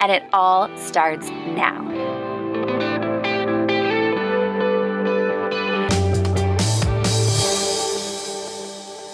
And it all starts now.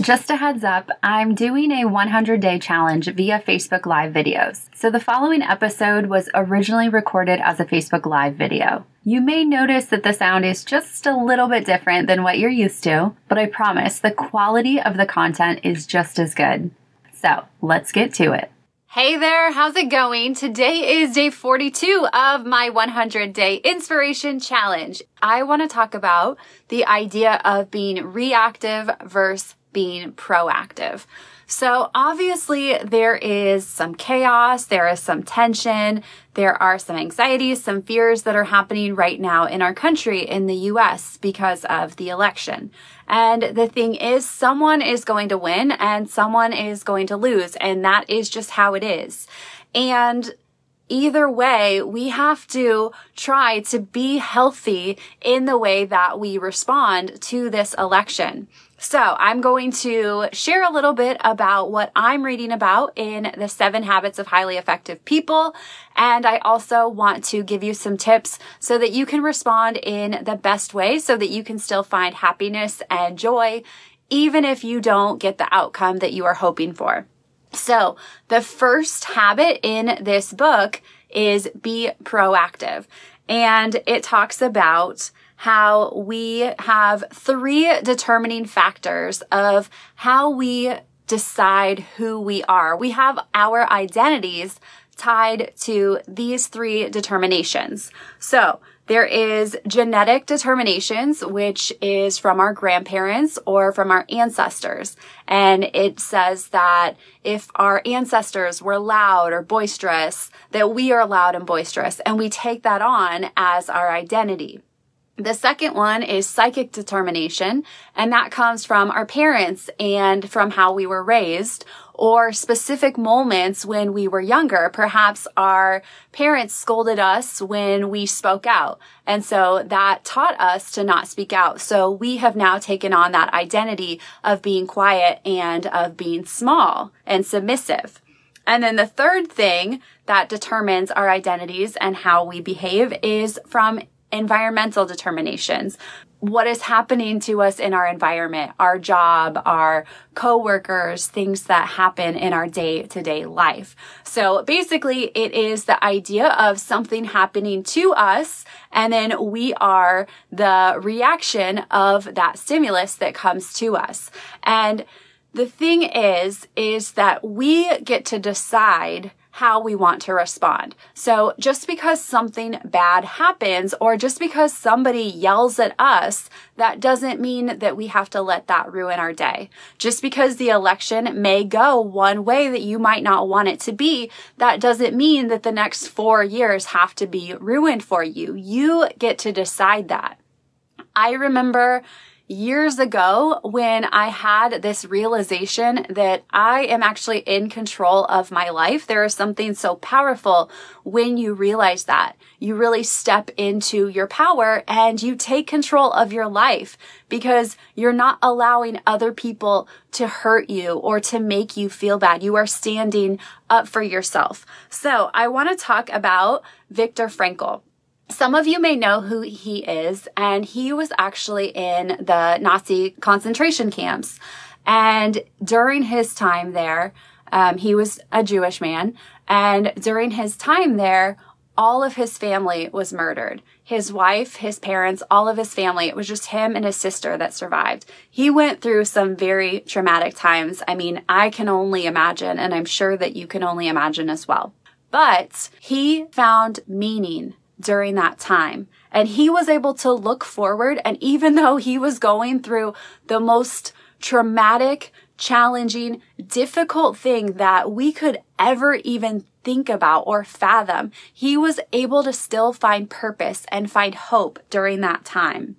Just a heads up, I'm doing a 100 day challenge via Facebook Live videos. So the following episode was originally recorded as a Facebook Live video. You may notice that the sound is just a little bit different than what you're used to, but I promise the quality of the content is just as good. So let's get to it. Hey there, how's it going? Today is day 42 of my 100 day inspiration challenge. I want to talk about the idea of being reactive versus being proactive. So obviously there is some chaos, there is some tension, there are some anxieties, some fears that are happening right now in our country in the US because of the election. And the thing is, someone is going to win and someone is going to lose. And that is just how it is. And either way, we have to try to be healthy in the way that we respond to this election. So I'm going to share a little bit about what I'm reading about in the seven habits of highly effective people. And I also want to give you some tips so that you can respond in the best way so that you can still find happiness and joy, even if you don't get the outcome that you are hoping for. So the first habit in this book is be proactive. And it talks about how we have three determining factors of how we decide who we are. We have our identities tied to these three determinations. So there is genetic determinations, which is from our grandparents or from our ancestors. And it says that if our ancestors were loud or boisterous, that we are loud and boisterous. And we take that on as our identity. The second one is psychic determination, and that comes from our parents and from how we were raised or specific moments when we were younger. Perhaps our parents scolded us when we spoke out. And so that taught us to not speak out. So we have now taken on that identity of being quiet and of being small and submissive. And then the third thing that determines our identities and how we behave is from environmental determinations. What is happening to us in our environment, our job, our coworkers, things that happen in our day to day life. So basically it is the idea of something happening to us and then we are the reaction of that stimulus that comes to us. And the thing is, is that we get to decide how we want to respond. So just because something bad happens or just because somebody yells at us, that doesn't mean that we have to let that ruin our day. Just because the election may go one way that you might not want it to be, that doesn't mean that the next four years have to be ruined for you. You get to decide that. I remember years ago when I had this realization that I am actually in control of my life. There is something so powerful when you realize that. You really step into your power and you take control of your life because you're not allowing other people to hurt you or to make you feel bad. You are standing up for yourself. So I want to talk about Viktor Frankl. Some of you may know who he is, and he was actually in the Nazi concentration camps. And during his time there, um, he was a Jewish man, and during his time there, all of his family was murdered. His wife, his parents, all of his family. It was just him and his sister that survived. He went through some very traumatic times. I mean, I can only imagine, and I'm sure that you can only imagine as well. But he found meaning during that time. And he was able to look forward. And even though he was going through the most traumatic, challenging, difficult thing that we could ever even think about or fathom, he was able to still find purpose and find hope during that time.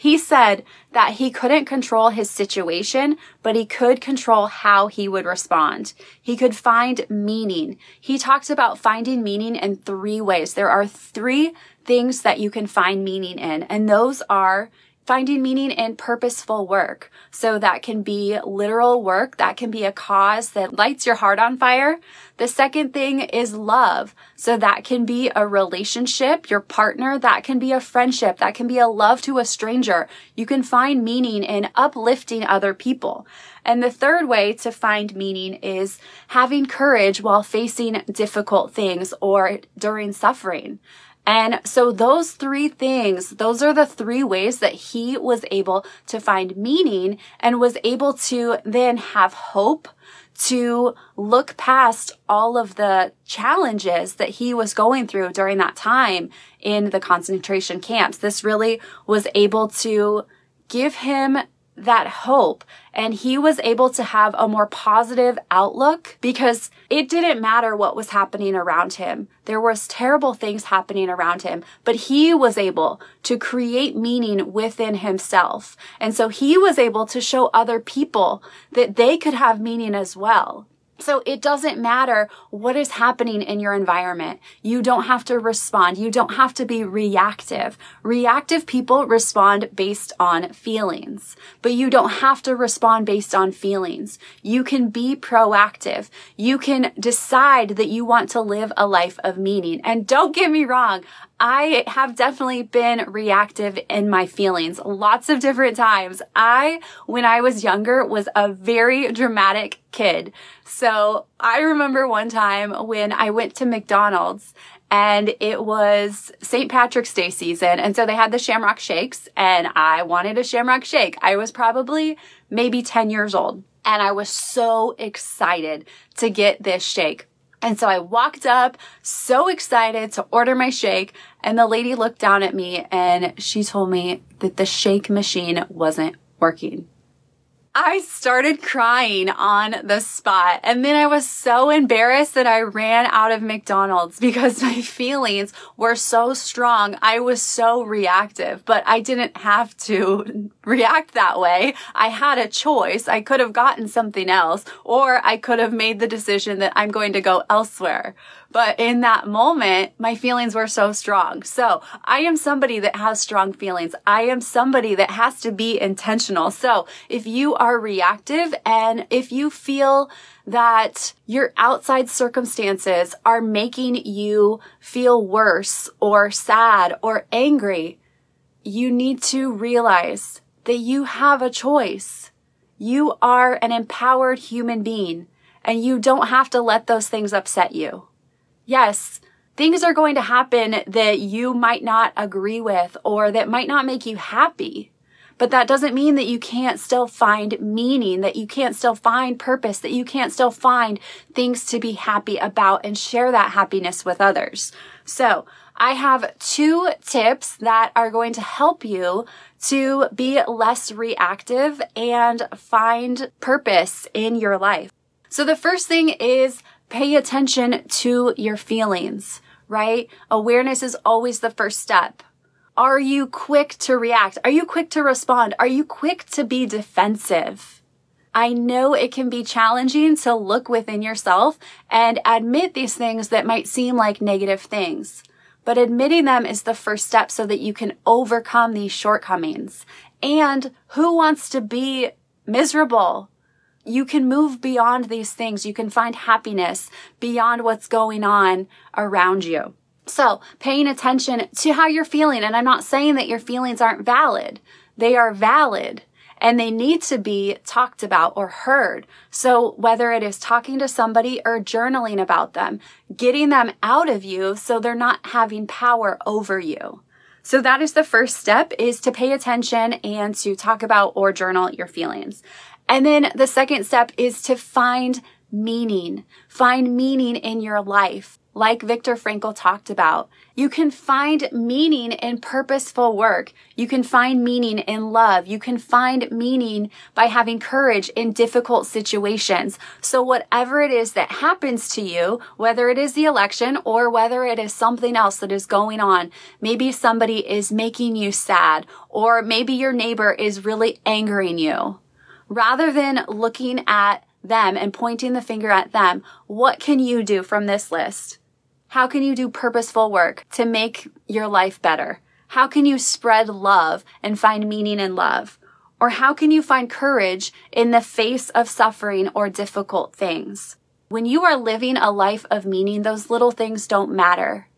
He said that he couldn't control his situation, but he could control how he would respond. He could find meaning. He talked about finding meaning in three ways. There are three things that you can find meaning in, and those are finding meaning in purposeful work. So that can be literal work. That can be a cause that lights your heart on fire. The second thing is love. So that can be a relationship, your partner. That can be a friendship. That can be a love to a stranger. You can find meaning in uplifting other people. And the third way to find meaning is having courage while facing difficult things or during suffering. And so those three things, those are the three ways that he was able to find meaning and was able to then have hope to look past all of the challenges that he was going through during that time in the concentration camps. This really was able to give him that hope and he was able to have a more positive outlook because it didn't matter what was happening around him. There was terrible things happening around him, but he was able to create meaning within himself. And so he was able to show other people that they could have meaning as well. So it doesn't matter what is happening in your environment. You don't have to respond. You don't have to be reactive. Reactive people respond based on feelings, but you don't have to respond based on feelings. You can be proactive. You can decide that you want to live a life of meaning. And don't get me wrong. I have definitely been reactive in my feelings lots of different times. I, when I was younger, was a very dramatic kid. So I remember one time when I went to McDonald's and it was St. Patrick's Day season. And so they had the Shamrock Shakes and I wanted a Shamrock Shake. I was probably maybe 10 years old and I was so excited to get this shake. And so I walked up so excited to order my shake and the lady looked down at me and she told me that the shake machine wasn't working. I started crying on the spot. And then I was so embarrassed that I ran out of McDonald's because my feelings were so strong. I was so reactive, but I didn't have to react that way. I had a choice. I could have gotten something else or I could have made the decision that I'm going to go elsewhere. But in that moment, my feelings were so strong. So I am somebody that has strong feelings. I am somebody that has to be intentional. So if you are reactive and if you feel that your outside circumstances are making you feel worse or sad or angry, you need to realize that you have a choice. You are an empowered human being and you don't have to let those things upset you yes, things are going to happen that you might not agree with or that might not make you happy. But that doesn't mean that you can't still find meaning, that you can't still find purpose, that you can't still find things to be happy about and share that happiness with others. So I have two tips that are going to help you to be less reactive and find purpose in your life. So the first thing is pay attention to your feelings, right? Awareness is always the first step. Are you quick to react? Are you quick to respond? Are you quick to be defensive? I know it can be challenging to look within yourself and admit these things that might seem like negative things. But admitting them is the first step so that you can overcome these shortcomings. And who wants to be miserable? You can move beyond these things. You can find happiness beyond what's going on around you. So paying attention to how you're feeling. And I'm not saying that your feelings aren't valid. They are valid and they need to be talked about or heard. So whether it is talking to somebody or journaling about them, getting them out of you so they're not having power over you. So that is the first step is to pay attention and to talk about or journal your feelings. And then the second step is to find meaning. Find meaning in your life. like Viktor Frankl talked about. You can find meaning in purposeful work. You can find meaning in love. You can find meaning by having courage in difficult situations. So whatever it is that happens to you, whether it is the election or whether it is something else that is going on, maybe somebody is making you sad or maybe your neighbor is really angering you. Rather than looking at them and pointing the finger at them, what can you do from this list? How can you do purposeful work to make your life better? How can you spread love and find meaning in love? Or how can you find courage in the face of suffering or difficult things? When you are living a life of meaning, those little things don't matter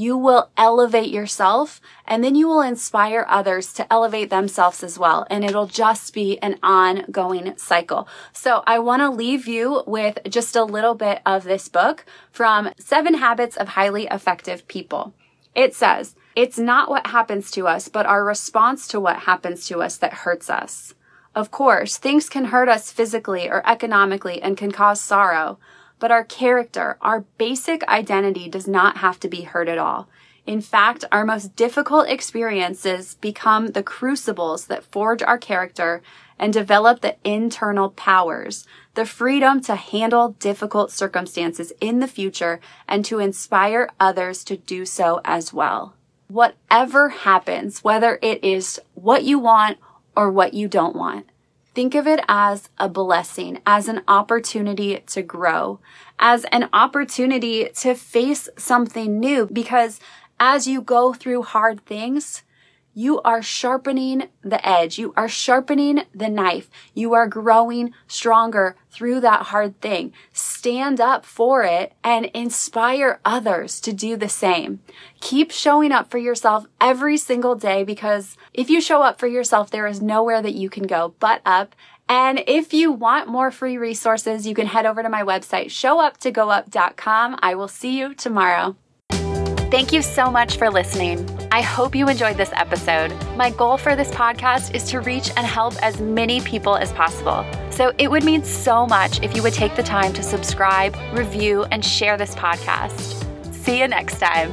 you will elevate yourself and then you will inspire others to elevate themselves as well. And it'll just be an ongoing cycle. So I want to leave you with just a little bit of this book from Seven Habits of Highly Effective People. It says, it's not what happens to us, but our response to what happens to us that hurts us. Of course, things can hurt us physically or economically and can cause sorrow. But our character, our basic identity does not have to be hurt at all. In fact, our most difficult experiences become the crucibles that forge our character and develop the internal powers, the freedom to handle difficult circumstances in the future and to inspire others to do so as well. Whatever happens, whether it is what you want or what you don't want, Think of it as a blessing, as an opportunity to grow, as an opportunity to face something new. Because as you go through hard things, you are sharpening the edge. You are sharpening the knife. You are growing stronger through that hard thing. Stand up for it and inspire others to do the same. Keep showing up for yourself every single day because if you show up for yourself, there is nowhere that you can go but up. And if you want more free resources, you can head over to my website, showuptogoup.com. I will see you tomorrow. Thank you so much for listening. I hope you enjoyed this episode. My goal for this podcast is to reach and help as many people as possible. So it would mean so much if you would take the time to subscribe, review, and share this podcast. See you next time.